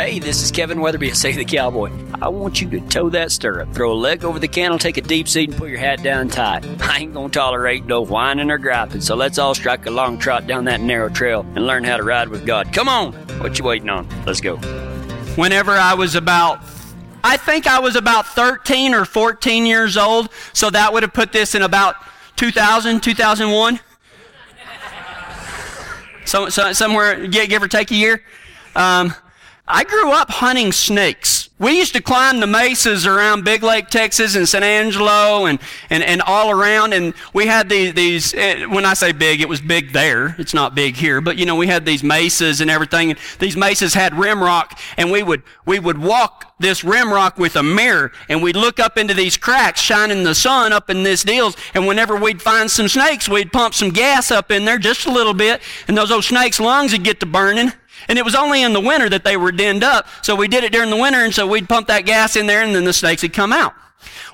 Hey, this is Kevin Weatherby at Save the Cowboy. I want you to toe that stirrup, throw a leg over the cantle, take a deep seat, and put your hat down tight. I ain't gonna tolerate no whining or griping, so let's all strike a long trot down that narrow trail and learn how to ride with God. Come on! What you waiting on? Let's go. Whenever I was about I think I was about 13 or 14 years old, so that would have put this in about 2000, 2001. So, so somewhere, give or take a year. Um, I grew up hunting snakes. We used to climb the mesas around Big Lake, Texas, and San Angelo, and, and, and all around. And we had these, these, eh, when I say big, it was big there. It's not big here, but you know, we had these mesas and everything. And these mesas had rim rock, and we would, we would walk this rim rock with a mirror, and we'd look up into these cracks, shining the sun up in this deals. And whenever we'd find some snakes, we'd pump some gas up in there just a little bit, and those old snakes' lungs would get to burning. And it was only in the winter that they were denned up. So we did it during the winter, and so we'd pump that gas in there, and then the snakes would come out.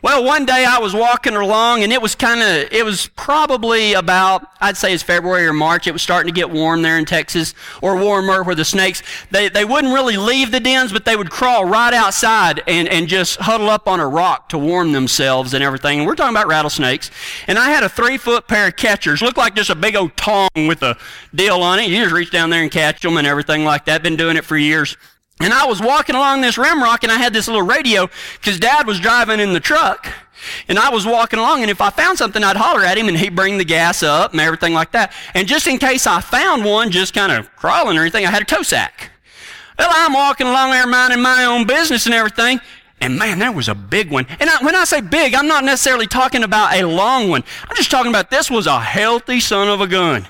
Well, one day I was walking along and it was kind of, it was probably about, I'd say it's February or March. It was starting to get warm there in Texas or warmer where the snakes, they, they wouldn't really leave the dens, but they would crawl right outside and, and just huddle up on a rock to warm themselves and everything. And we're talking about rattlesnakes. And I had a three foot pair of catchers. Looked like just a big old tong with a deal on it. You just reach down there and catch them and everything like that. Been doing it for years. And I was walking along this rim rock and I had this little radio because dad was driving in the truck. And I was walking along and if I found something, I'd holler at him and he'd bring the gas up and everything like that. And just in case I found one just kind of crawling or anything, I had a tow sack. Well, I'm walking along there minding my own business and everything. And man, that was a big one. And I, when I say big, I'm not necessarily talking about a long one. I'm just talking about this was a healthy son of a gun.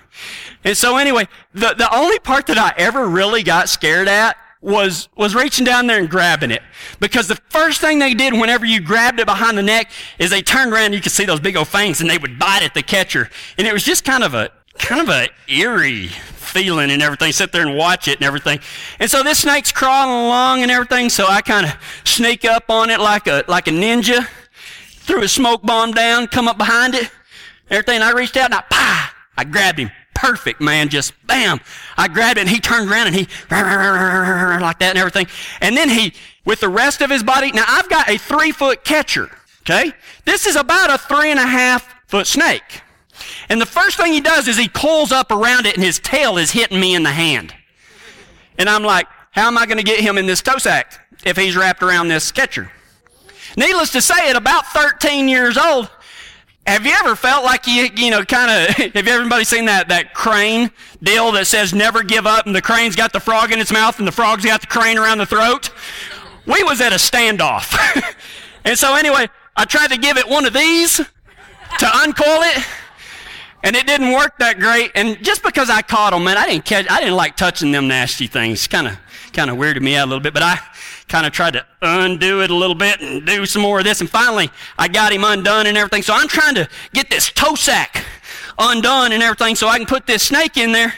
And so anyway, the, the only part that I ever really got scared at was, was reaching down there and grabbing it. Because the first thing they did whenever you grabbed it behind the neck is they turned around and you could see those big old fangs and they would bite at the catcher. And it was just kind of a, kind of a eerie feeling and everything. Sit there and watch it and everything. And so this snake's crawling along and everything. So I kind of sneak up on it like a, like a ninja, threw a smoke bomb down, come up behind it, everything. I reached out and I, pah, I grabbed him perfect, man. Just bam. I grabbed it and he turned around and he like that and everything. And then he, with the rest of his body, now I've got a three foot catcher. Okay. This is about a three and a half foot snake. And the first thing he does is he pulls up around it and his tail is hitting me in the hand. And I'm like, how am I going to get him in this toe sack if he's wrapped around this catcher? Needless to say, at about 13 years old, have you ever felt like you, you know, kind of, have everybody seen that, that crane deal that says never give up and the crane's got the frog in its mouth and the frog's got the crane around the throat? We was at a standoff. and so anyway, I tried to give it one of these to uncoil it and it didn't work that great. And just because I caught them, man, I didn't catch, I didn't like touching them nasty things. Kind of, kind of weirded me out a little bit, but I, kind of tried to undo it a little bit and do some more of this. And finally, I got him undone and everything. So I'm trying to get this toe sack undone and everything so I can put this snake in there.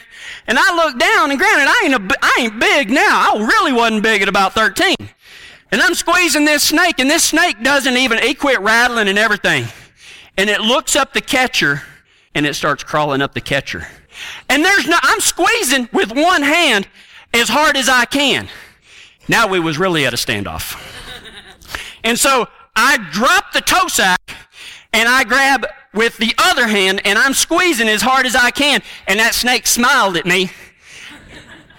And I look down, and granted, I ain't, a, I ain't big now. I really wasn't big at about 13. And I'm squeezing this snake, and this snake doesn't even, he quit rattling and everything. And it looks up the catcher, and it starts crawling up the catcher. And there's no, I'm squeezing with one hand as hard as I can. Now we was really at a standoff. And so I drop the toe sack and I grab with the other hand and I'm squeezing as hard as I can. And that snake smiled at me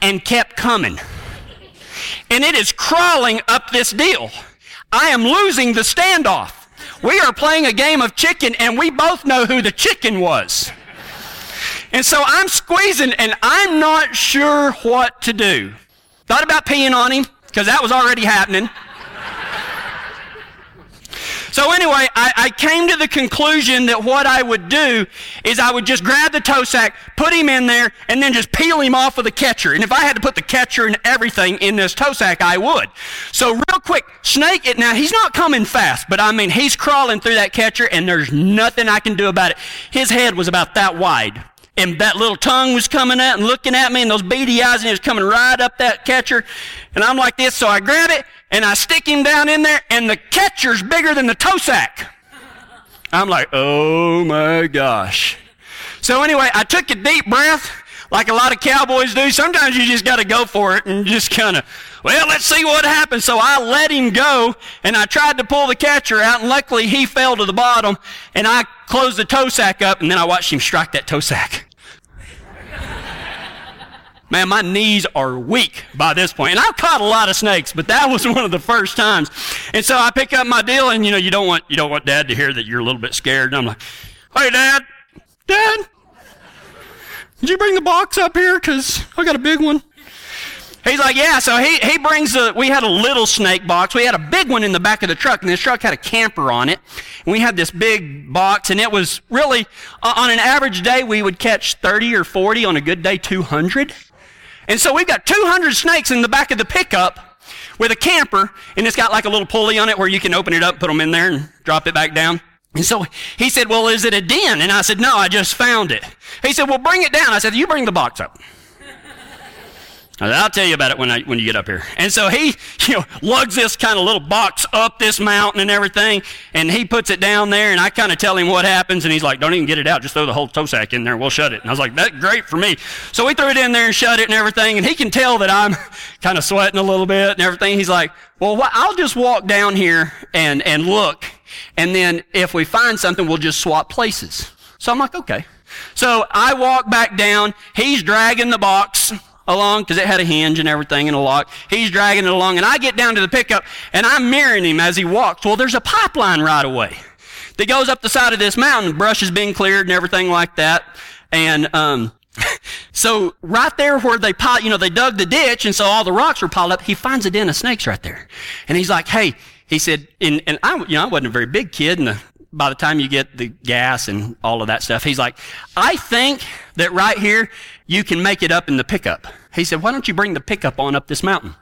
and kept coming. And it is crawling up this deal. I am losing the standoff. We are playing a game of chicken and we both know who the chicken was. And so I'm squeezing and I'm not sure what to do. Thought about peeing on him because that was already happening. So anyway, I, I, came to the conclusion that what I would do is I would just grab the toe sack, put him in there, and then just peel him off of the catcher. And if I had to put the catcher and everything in this toe sack, I would. So real quick, snake it now. He's not coming fast, but I mean he's crawling through that catcher, and there's nothing I can do about it. His head was about that wide and that little tongue was coming out and looking at me and those beady eyes and it was coming right up that catcher. And I'm like this, so I grab it and I stick him down in there and the catcher's bigger than the toe sack. I'm like, oh my gosh. So anyway, I took a deep breath, like a lot of cowboys do, sometimes you just got to go for it and just kind of, well, let's see what happens. So I let him go and I tried to pull the catcher out and luckily he fell to the bottom and I closed the toe sack up and then I watched him strike that toe sack. Man, my knees are weak by this point. And I've caught a lot of snakes, but that was one of the first times. And so I pick up my deal and you know, you don't want, you don't want dad to hear that you're a little bit scared. And I'm like, hey dad, dad, did you bring the box up here? Cause I got a big one. He's like, yeah. So he, he brings the, we had a little snake box. We had a big one in the back of the truck and this truck had a camper on it. And we had this big box and it was really, uh, on an average day, we would catch 30 or 40 on a good day, 200. And so we've got 200 snakes in the back of the pickup with a camper, and it's got like a little pulley on it where you can open it up, put them in there, and drop it back down. And so he said, Well, is it a den? And I said, No, I just found it. He said, Well, bring it down. I said, You bring the box up. I'll tell you about it when I when you get up here. And so he, you know, lugs this kind of little box up this mountain and everything, and he puts it down there, and I kind of tell him what happens, and he's like, "Don't even get it out, just throw the whole toe sack in there, and we'll shut it." And I was like, "That's great for me." So we threw it in there and shut it and everything, and he can tell that I'm kind of sweating a little bit and everything. He's like, "Well, I'll just walk down here and and look, and then if we find something, we'll just swap places." So I'm like, "Okay." So I walk back down. He's dragging the box along because it had a hinge and everything and a lock. He's dragging it along, and I get down to the pickup and I'm mirroring him as he walks. Well, there's a pipeline right-of-way that goes up the side of this mountain. Brush is being cleared and everything like that. And um, so right there where they piled, you know, they dug the ditch, and so all the rocks were piled up. He finds a den of snakes right there, and he's like, "Hey," he said, and, and I, you know, I wasn't a very big kid, and the, by the time you get the gas and all of that stuff, he's like, "I think that right here you can make it up in the pickup." He said, why don't you bring the pickup on up this mountain?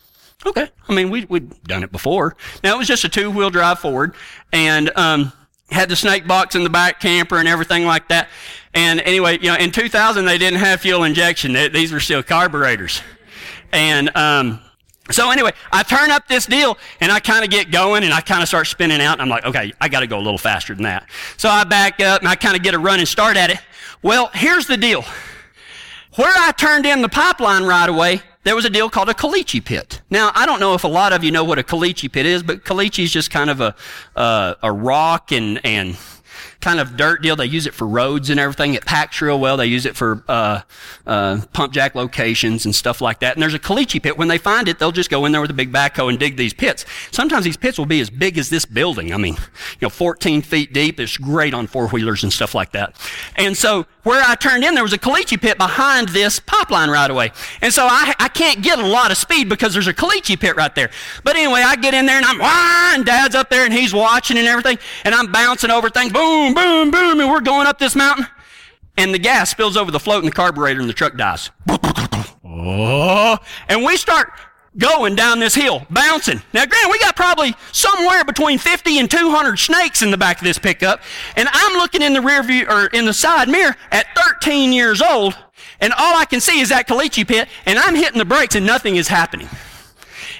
Okay. I mean, we, we'd done it before. Now it was just a two wheel drive Ford and, um, had the snake box in the back camper and everything like that. And anyway, you know, in 2000 they didn't have fuel injection. They, these were still carburetors. And, um, so anyway, I turn up this deal and I kind of get going and I kind of start spinning out and I'm like, okay, I got to go a little faster than that. So I back up and I kind of get a running start at it. Well, here's the deal. Where I turned in the pipeline right-of-way, there was a deal called a caliche pit. Now, I don't know if a lot of you know what a caliche pit is, but caliche is just kind of a, uh, a rock and, and kind of dirt deal. They use it for roads and everything. It packs real well. They use it for uh, uh, pump jack locations and stuff like that. And there's a caliche pit. When they find it, they'll just go in there with a big backhoe and dig these pits. Sometimes these pits will be as big as this building. I mean, you know, 14 feet deep. It's great on four wheelers and stuff like that. And so where I turned in, there was a caliche pit behind this pipeline right-of-way. And so I, I can't get a lot of speed because there's a caliche pit right there. But anyway, I get in there and I'm, wah, and dad's up there and he's watching and everything. And I'm bouncing over things. Boom, boom, boom. And we're going up this mountain. And the gas spills over the float in the carburetor and the truck dies. Oh, and we start going down this hill, bouncing. Now, granted, we got probably somewhere between 50 and 200 snakes in the back of this pickup, and I'm looking in the rear view or in the side mirror at 13 years old, and all I can see is that caliche pit, and I'm hitting the brakes and nothing is happening.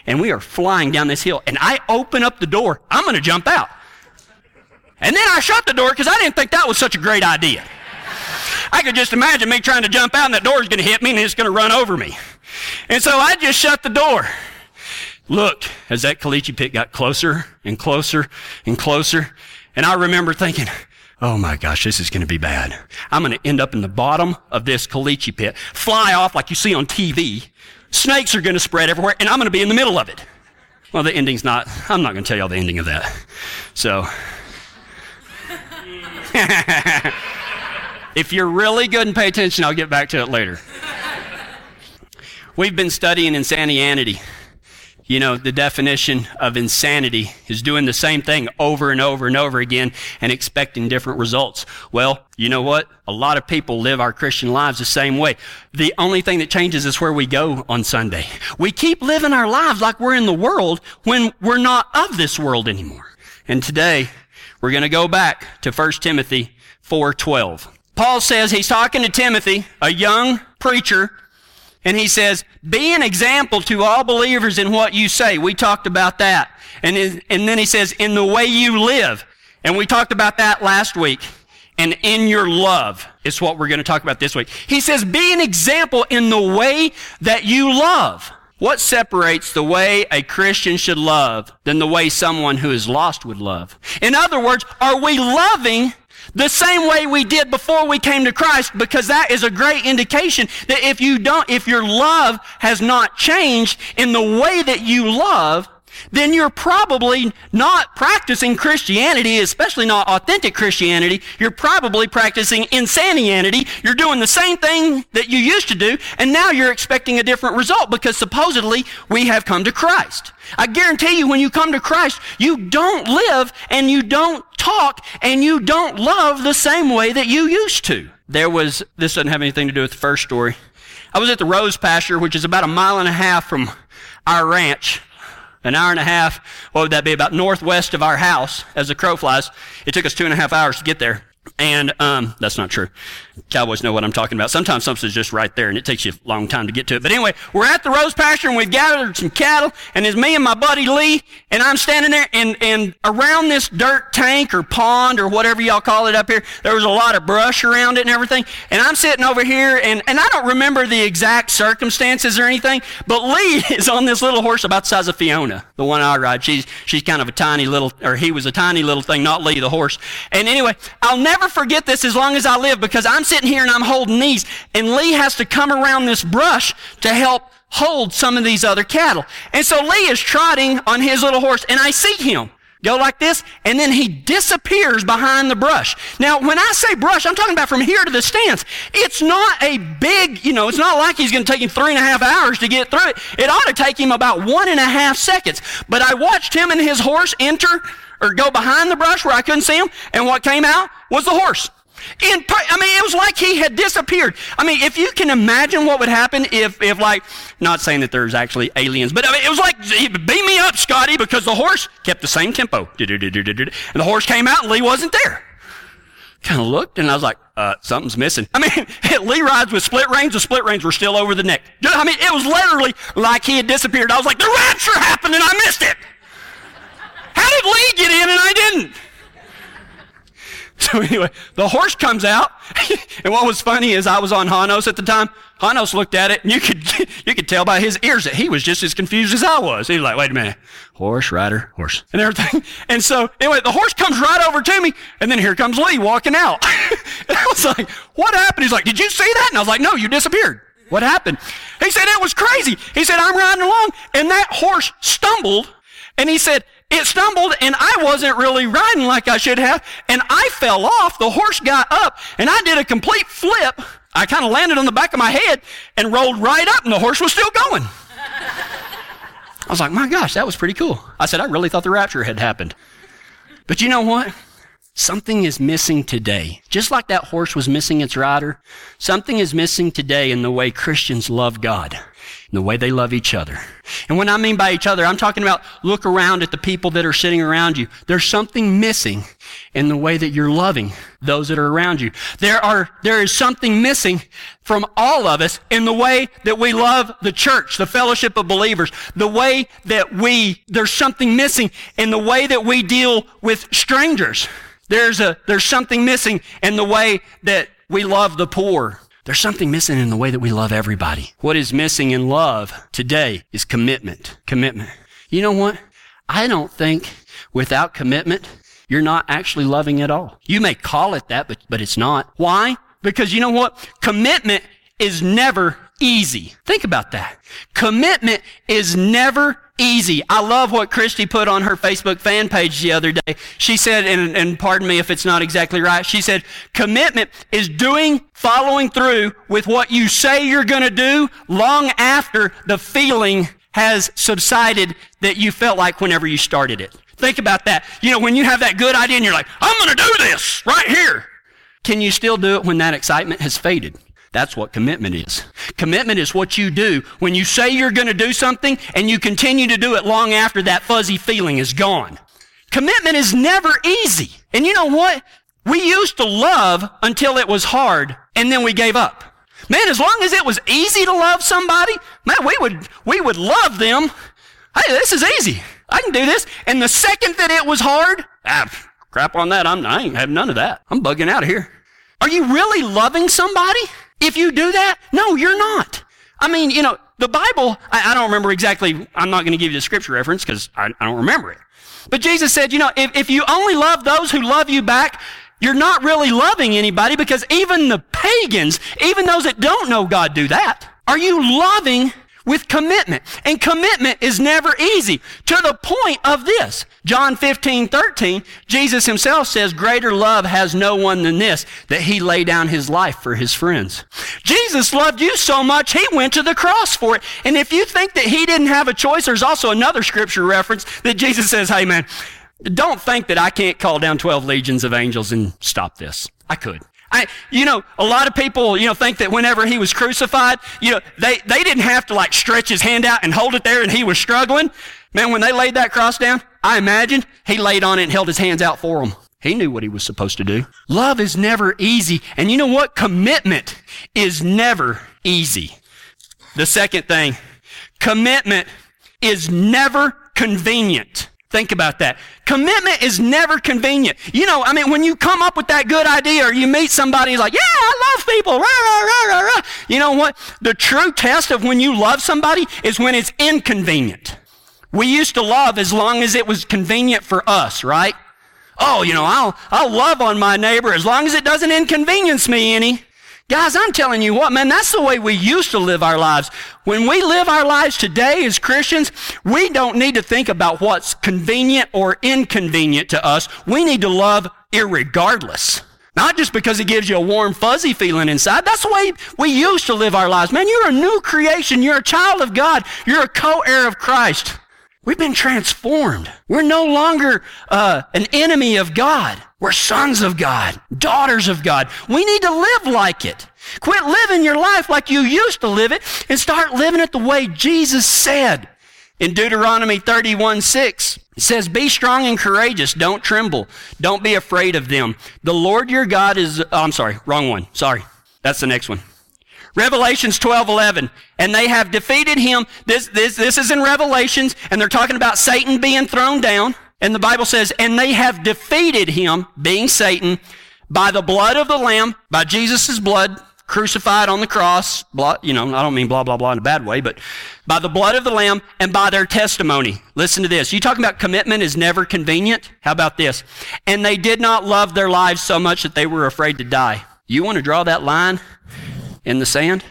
And we are flying down this hill, and I open up the door. I'm going to jump out. And then I shut the door because I didn't think that was such a great idea. I could just imagine me trying to jump out and that door is going to hit me and it's going to run over me. And so I just shut the door. Look, as that caliche pit got closer and closer and closer, and I remember thinking, oh my gosh, this is going to be bad. I'm going to end up in the bottom of this caliche pit, fly off like you see on TV. Snakes are going to spread everywhere, and I'm going to be in the middle of it. Well, the ending's not, I'm not going to tell y'all the ending of that. So, if you're really good and pay attention, I'll get back to it later. We've been studying insanity. You know, the definition of insanity is doing the same thing over and over and over again and expecting different results. Well, you know what? A lot of people live our Christian lives the same way. The only thing that changes is where we go on Sunday. We keep living our lives like we're in the world when we're not of this world anymore. And today, we're going to go back to 1 Timothy 4:12. Paul says he's talking to Timothy, a young preacher and he says, be an example to all believers in what you say. We talked about that. And, and then he says, in the way you live. And we talked about that last week. and in your love is what we're going to talk about this week. He says, be an example in the way that you love. What separates the way a Christian should love than the way someone who is lost would love? In other words, are we loving the same way we did before we came to Christ because that is a great indication that if you don't, if your love has not changed in the way that you love, then you're probably not practicing Christianity, especially not authentic Christianity. You're probably practicing insanity. You're doing the same thing that you used to do, and now you're expecting a different result because supposedly we have come to Christ. I guarantee you when you come to Christ, you don't live and you don't talk and you don't love the same way that you used to. There was, this doesn't have anything to do with the first story. I was at the Rose Pasture, which is about a mile and a half from our ranch an hour and a half, what would that be, about northwest of our house as the crow flies. It took us two and a half hours to get there. And um, that's not true. Cowboys know what I'm talking about. Sometimes something's just right there, and it takes you a long time to get to it. But anyway, we're at the rose pasture, and we've gathered some cattle, and it's me and my buddy Lee, and I'm standing there, and, and around this dirt tank or pond or whatever y'all call it up here, there was a lot of brush around it and everything. And I'm sitting over here, and, and I don't remember the exact circumstances or anything, but Lee is on this little horse about the size of Fiona, the one I ride. She's, she's kind of a tiny little, or he was a tiny little thing, not Lee, the horse. And anyway, I'll never forget this as long as I live because I'm sitting here and I'm holding these, and Lee has to come around this brush to help hold some of these other cattle. And so Lee is trotting on his little horse, and I see him go like this, and then he disappears behind the brush. Now, when I say brush, I'm talking about from here to the stands. It's not a big, you know, it's not like he's going to take him three and a half hours to get through it. It ought to take him about one and a half seconds. But I watched him and his horse enter or go behind the brush where I couldn't see him, and what came out was the horse. In, I mean, it was like he had disappeared. I mean, if you can imagine what would happen if, if like, not saying that there's actually aliens, but I mean, it was like, beam me up, Scotty, because the horse kept the same tempo. And the horse came out and Lee wasn't there. Kind of looked and I was like, uh, something's missing. I mean, Lee rides with split reins. The split reins were still over the neck. I mean, it was literally like he had disappeared. I was like, the rapture happened and I missed it. How did Lee get in and I didn't? So anyway, the horse comes out, and what was funny is I was on Hanos at the time. Hanos looked at it, and you could you could tell by his ears that he was just as confused as I was. He was like, "Wait a minute, horse, rider, horse," and everything. And so anyway, the horse comes right over to me, and then here comes Lee walking out. and I was like, "What happened?" He's like, "Did you see that?" And I was like, "No, you disappeared." What happened? He said it was crazy. He said I'm riding along, and that horse stumbled, and he said it stumbled and I wasn't really riding like I should have. And I fell off. The horse got up and I did a complete flip. I kind of landed on the back of my head and rolled right up and the horse was still going. I was like, my gosh, that was pretty cool. I said, I really thought the rapture had happened. But you know what? Something is missing today. Just like that horse was missing its rider, something is missing today in the way Christians love God and the way they love each other. And when I mean by each other, I'm talking about look around at the people that are sitting around you. There's something missing in the way that you're loving those that are around you. There are, there is something missing from all of us in the way that we love the church, the fellowship of believers, the way that we, there's something missing in the way that we deal with strangers. There's a, there's something missing in the way that we love the poor there's something missing in the way that we love everybody. What is missing in love today is commitment. Commitment. You know what? I don't think without commitment, you're not actually loving at all. You may call it that, but, but it's not. Why? Because you know what? Commitment is never easy. Think about that. Commitment is never easy. I love what Christy put on her Facebook fan page the other day. She said, and, and pardon me if it's not exactly right, she said, commitment is doing, following through with what you say you're going to do long after the feeling has subsided that you felt like whenever you started it. Think about that. You know, when you have that good idea and you're like, I'm going to do this right here. Can you still do it when that excitement has faded? That's what commitment is. Commitment is what you do when you say you're going to do something and you continue to do it long after that fuzzy feeling is gone. Commitment is never easy. And you know what? We used to love until it was hard and then we gave up. Man, as long as it was easy to love somebody, man, we would, we would love them. Hey, this is easy. I can do this. And the second that it was hard, ah, crap on that. I'm, I ain't have none of that. I'm bugging out of here. Are you really loving somebody? If you do that, no, you're not. I mean, you know, the Bible, I, I don't remember exactly, I'm not going to give you the scripture reference because I, I, don't remember it. But Jesus said, you know, if, if you only love those who love you back, you're not really loving anybody because even the pagans, even those that don't know God do that. Are you loving with commitment. And commitment is never easy to the point of this. John 15, 13, Jesus himself says, greater love has no one than this, that he lay down his life for his friends. Jesus loved you so much, he went to the cross for it. And if you think that he didn't have a choice, there's also another scripture reference that Jesus says, hey man, don't think that I can't call down 12 legions of angels and stop this. I could. I, you know, a lot of people, you know, think that whenever he was crucified, you know, they, they didn't have to like stretch his hand out and hold it there and he was struggling. Man, when they laid that cross down, I imagine he laid on it and held his hands out for them. He knew what he was supposed to do. Love is never easy. And you know what? Commitment is never easy. The second thing, commitment is never convenient. Think about that. Commitment is never convenient. You know, I mean, when you come up with that good idea or you meet somebody like, yeah, I love people, rah, rah, rah, rah, You know what? The true test of when you love somebody is when it's inconvenient. We used to love as long as it was convenient for us, right? Oh, you know, I'll, I'll love on my neighbor as long as it doesn't inconvenience me any. Guys, I'm telling you what, man, that's the way we used to live our lives. When we live our lives today as Christians, we don't need to think about what's convenient or inconvenient to us. We need to love irregardless. Not just because it gives you a warm, fuzzy feeling inside. That's the way we used to live our lives. Man, you're a new creation. You're a child of God. You're a co-heir of Christ. We've been transformed. We're no longer uh, an enemy of God. We're sons of God, daughters of God. We need to live like it. Quit living your life like you used to live it and start living it the way Jesus said. In Deuteronomy 31 6, it says, Be strong and courageous. Don't tremble. Don't be afraid of them. The Lord your God is, oh, I'm sorry, wrong one. Sorry. That's the next one. Revelations 12, 11. And they have defeated him. This, this, this is in Revelations, and they're talking about Satan being thrown down. And the Bible says, and they have defeated him, being Satan, by the blood of the Lamb, by Jesus' blood, crucified on the cross. Blah, you know, I don't mean blah, blah, blah in a bad way, but by the blood of the Lamb and by their testimony. Listen to this. You talking about commitment is never convenient? How about this? And they did not love their lives so much that they were afraid to die. You want to draw that line? In the sand?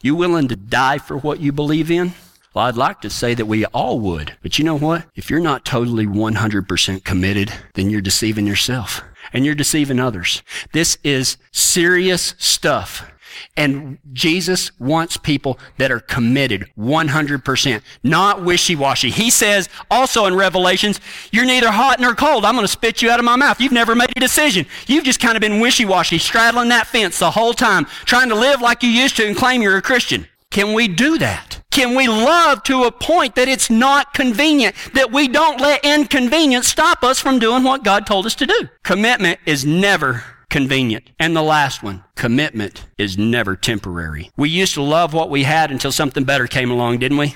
You willing to die for what you believe in? Well, I'd like to say that we all would. But you know what? If you're not totally 100% committed, then you're deceiving yourself and you're deceiving others. This is serious stuff. And Jesus wants people that are committed 100%, not wishy-washy. He says also in Revelations, you're neither hot nor cold. I'm going to spit you out of my mouth. You've never made a decision. You've just kind of been wishy-washy, straddling that fence the whole time, trying to live like you used to and claim you're a Christian. Can we do that? Can we love to a point that it's not convenient, that we don't let inconvenience stop us from doing what God told us to do? Commitment is never convenient. And the last one, commitment is never temporary. We used to love what we had until something better came along, didn't we?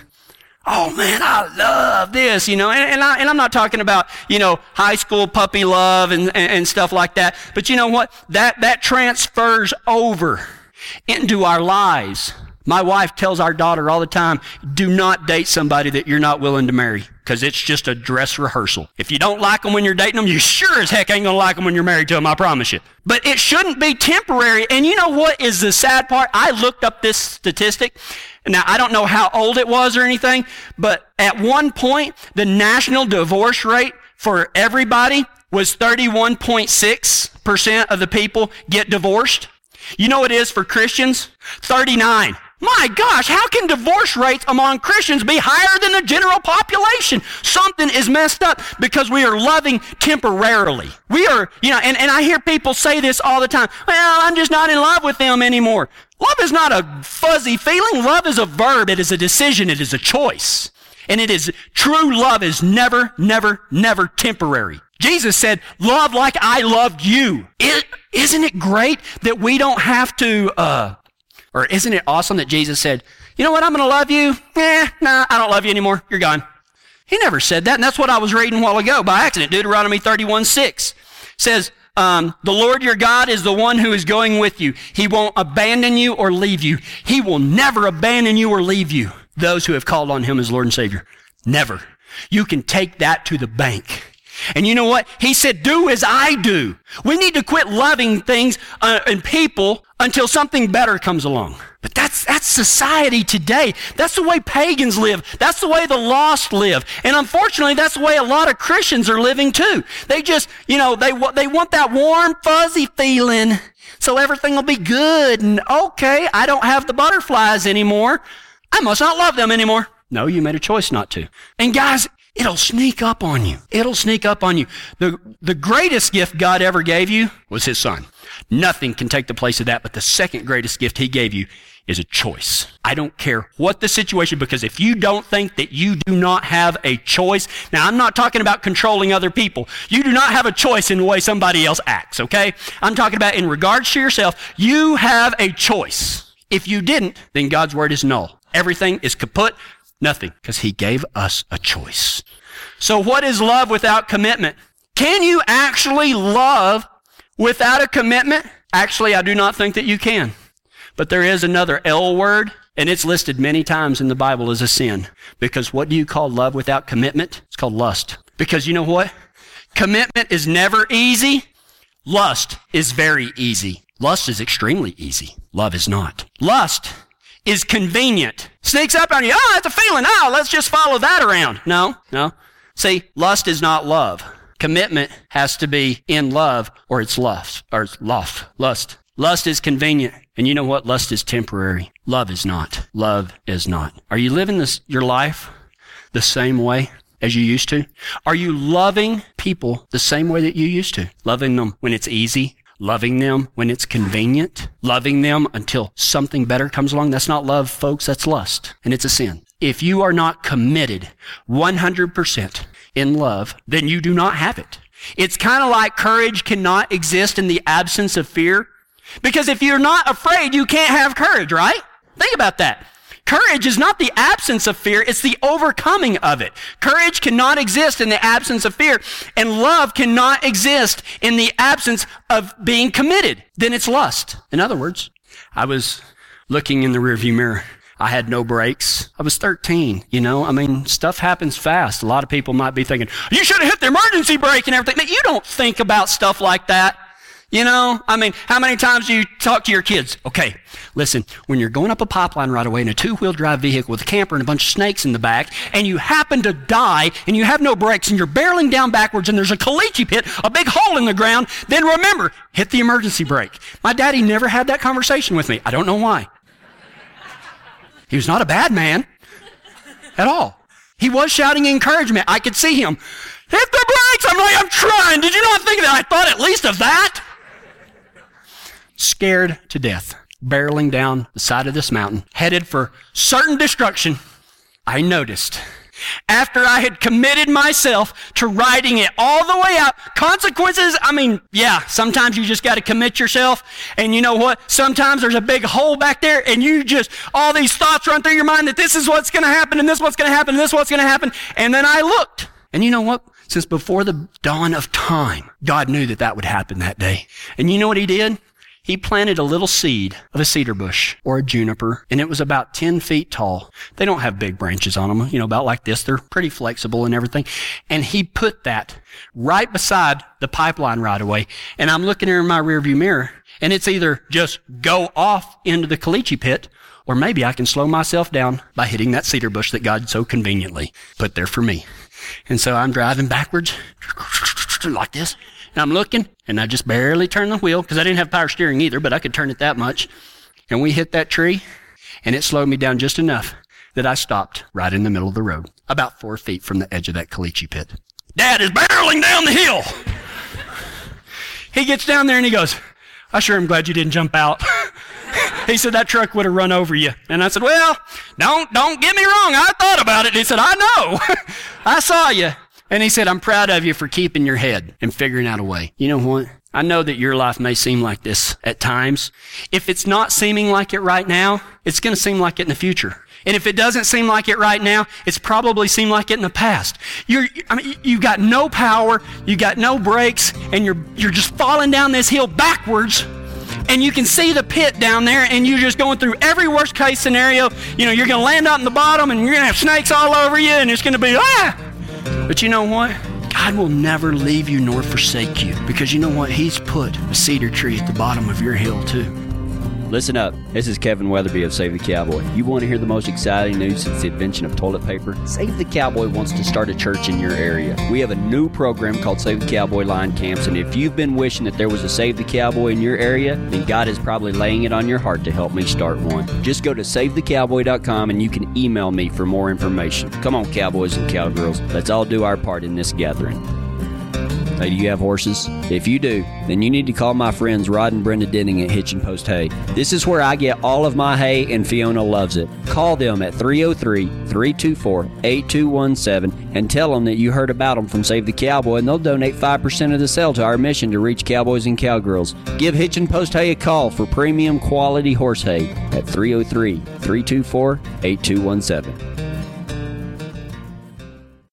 Oh man, I love this, you know, and, and, I, and I'm not talking about, you know, high school puppy love and, and, and stuff like that. But you know what? That, that transfers over into our lives. My wife tells our daughter all the time, do not date somebody that you're not willing to marry because it's just a dress rehearsal. If you don't like them when you're dating them, you sure as heck ain't going to like them when you're married to them, I promise you. But it shouldn't be temporary. And you know what is the sad part? I looked up this statistic. Now, I don't know how old it was or anything, but at one point, the national divorce rate for everybody was 31.6% of the people get divorced. You know what it is for Christians? 39. My gosh, how can divorce rates among Christians be higher than the general population? Something is messed up because we are loving temporarily. We are, you know, and, and I hear people say this all the time. Well, I'm just not in love with them anymore. Love is not a fuzzy feeling. Love is a verb. It is a decision. It is a choice. And it is, true love is never, never, never temporary. Jesus said, love like I loved you. is isn't it great that we don't have to, uh, or isn't it awesome that Jesus said, you know what, I'm going to love you? Eh, nah, I don't love you anymore. You're gone. He never said that, and that's what I was reading a while ago by accident. Deuteronomy 31 6 says, um, the Lord your God is the one who is going with you. He won't abandon you or leave you. He will never abandon you or leave you. Those who have called on him as Lord and Savior. Never. You can take that to the bank. And you know what? He said, do as I do. We need to quit loving things uh, and people until something better comes along. But that's, that's society today. That's the way pagans live. That's the way the lost live. And unfortunately, that's the way a lot of Christians are living too. They just, you know, they, they want that warm, fuzzy feeling. So everything will be good. And okay, I don't have the butterflies anymore. I must not love them anymore. No, you made a choice not to. And guys, it'll sneak up on you. It'll sneak up on you. The, the greatest gift God ever gave you was His Son. Nothing can take the place of that, but the second greatest gift He gave you is a choice. I don't care what the situation, because if you don't think that you do not have a choice, now I'm not talking about controlling other people. You do not have a choice in the way somebody else acts, okay? I'm talking about in regards to yourself, you have a choice. If you didn't, then God's word is null. Everything is kaput, nothing, because He gave us a choice. So what is love without commitment? Can you actually love without a commitment? Actually, I do not think that you can. But there is another L word, and it's listed many times in the Bible as a sin. Because what do you call love without commitment? It's called lust. Because you know what? Commitment is never easy. Lust is very easy. Lust is extremely easy. Love is not. Lust is convenient. Sneaks up on you. Oh, it's a feeling. Oh, let's just follow that around. No, no. See, lust is not love. Commitment has to be in love or it's lust, or it's lust, lust. Lust is convenient. And you know what? Lust is temporary. Love is not. Love is not. Are you living this, your life the same way as you used to? Are you loving people the same way that you used to? Loving them when it's easy? Loving them when it's convenient? Loving them until something better comes along? That's not love, folks. That's lust. And it's a sin. If you are not committed 100% in love, then you do not have it. It's kind of like courage cannot exist in the absence of fear. Because if you're not afraid, you can't have courage, right? Think about that. Courage is not the absence of fear, it's the overcoming of it. Courage cannot exist in the absence of fear, and love cannot exist in the absence of being committed. Then it's lust. In other words, I was looking in the rearview mirror. I had no brakes. I was 13, you know? I mean, stuff happens fast. A lot of people might be thinking, you should have hit the emergency brake and everything. But you don't think about stuff like that. You know, I mean, how many times do you talk to your kids? Okay, listen, when you're going up a pipeline right-of-way in a two wheel drive vehicle with a camper and a bunch of snakes in the back, and you happen to die and you have no brakes and you're barreling down backwards and there's a caliche pit, a big hole in the ground, then remember, hit the emergency brake. My daddy never had that conversation with me. I don't know why. He was not a bad man at all. He was shouting encouragement. I could see him. Hit the brakes! I'm like, I'm trying. Did you not think that? I thought at least of that scared to death, barreling down the side of this mountain, headed for certain destruction, I noticed after I had committed myself to riding it all the way out, consequences, I mean, yeah, sometimes you just got to commit yourself. And you know what? Sometimes there's a big hole back there and you just, all these thoughts run through your mind that this is what's going to happen and this is what's going to happen and this is what's going to happen. And then I looked. And you know what? Since before the dawn of time, God knew that that would happen that day. And you know what he did? He planted a little seed of a cedar bush or a juniper, and it was about 10 feet tall. They don't have big branches on them, you know, about like this. They're pretty flexible and everything. And he put that right beside the pipeline right-of-way. And I'm looking here in my rearview mirror, and it's either just go off into the caliche pit, or maybe I can slow myself down by hitting that cedar bush that God so conveniently put there for me. And so I'm driving backwards like this. And I'm looking, and I just barely turned the wheel because I didn't have power steering either, but I could turn it that much. And we hit that tree, and it slowed me down just enough that I stopped right in the middle of the road, about four feet from the edge of that caliche pit. Dad is barreling down the hill. he gets down there and he goes, I sure am glad you didn't jump out. he said that truck would have run over you. And I said, well, don't, don't get me wrong. I thought about it. He said, I know. I saw you. And he said, I'm proud of you for keeping your head and figuring out a way. You know what? I know that your life may seem like this at times. If it's not seeming like it right now, it's going to seem like it in the future. And if it doesn't seem like it right now, it's probably seemed like it in the past. You're, I mean, you've got no power, you've got no brakes, and you're, you're just falling down this hill backwards. And you can see the pit down there, and you're just going through every worst case scenario. You know, you're going to land up in the bottom, and you're going to have snakes all over you, and it's going to be, ah! But you know what? God will never leave you nor forsake you because you know what? He's put a cedar tree at the bottom of your hill, too. Listen up. This is Kevin Weatherby of Save the Cowboy. You want to hear the most exciting news since the invention of toilet paper? Save the Cowboy wants to start a church in your area. We have a new program called Save the Cowboy Line Camps, and if you've been wishing that there was a Save the Cowboy in your area, then God is probably laying it on your heart to help me start one. Just go to SaveTheCowboy.com and you can email me for more information. Come on, cowboys and cowgirls. Let's all do our part in this gathering. Hey, do you have horses? If you do, then you need to call my friends Rod and Brenda Denning at Hitch and Post Hay. This is where I get all of my hay, and Fiona loves it. Call them at 303 324 8217 and tell them that you heard about them from Save the Cowboy, and they'll donate 5% of the sale to our mission to reach cowboys and cowgirls. Give Hitch and Post Hay a call for premium quality horse hay at 303 324 8217.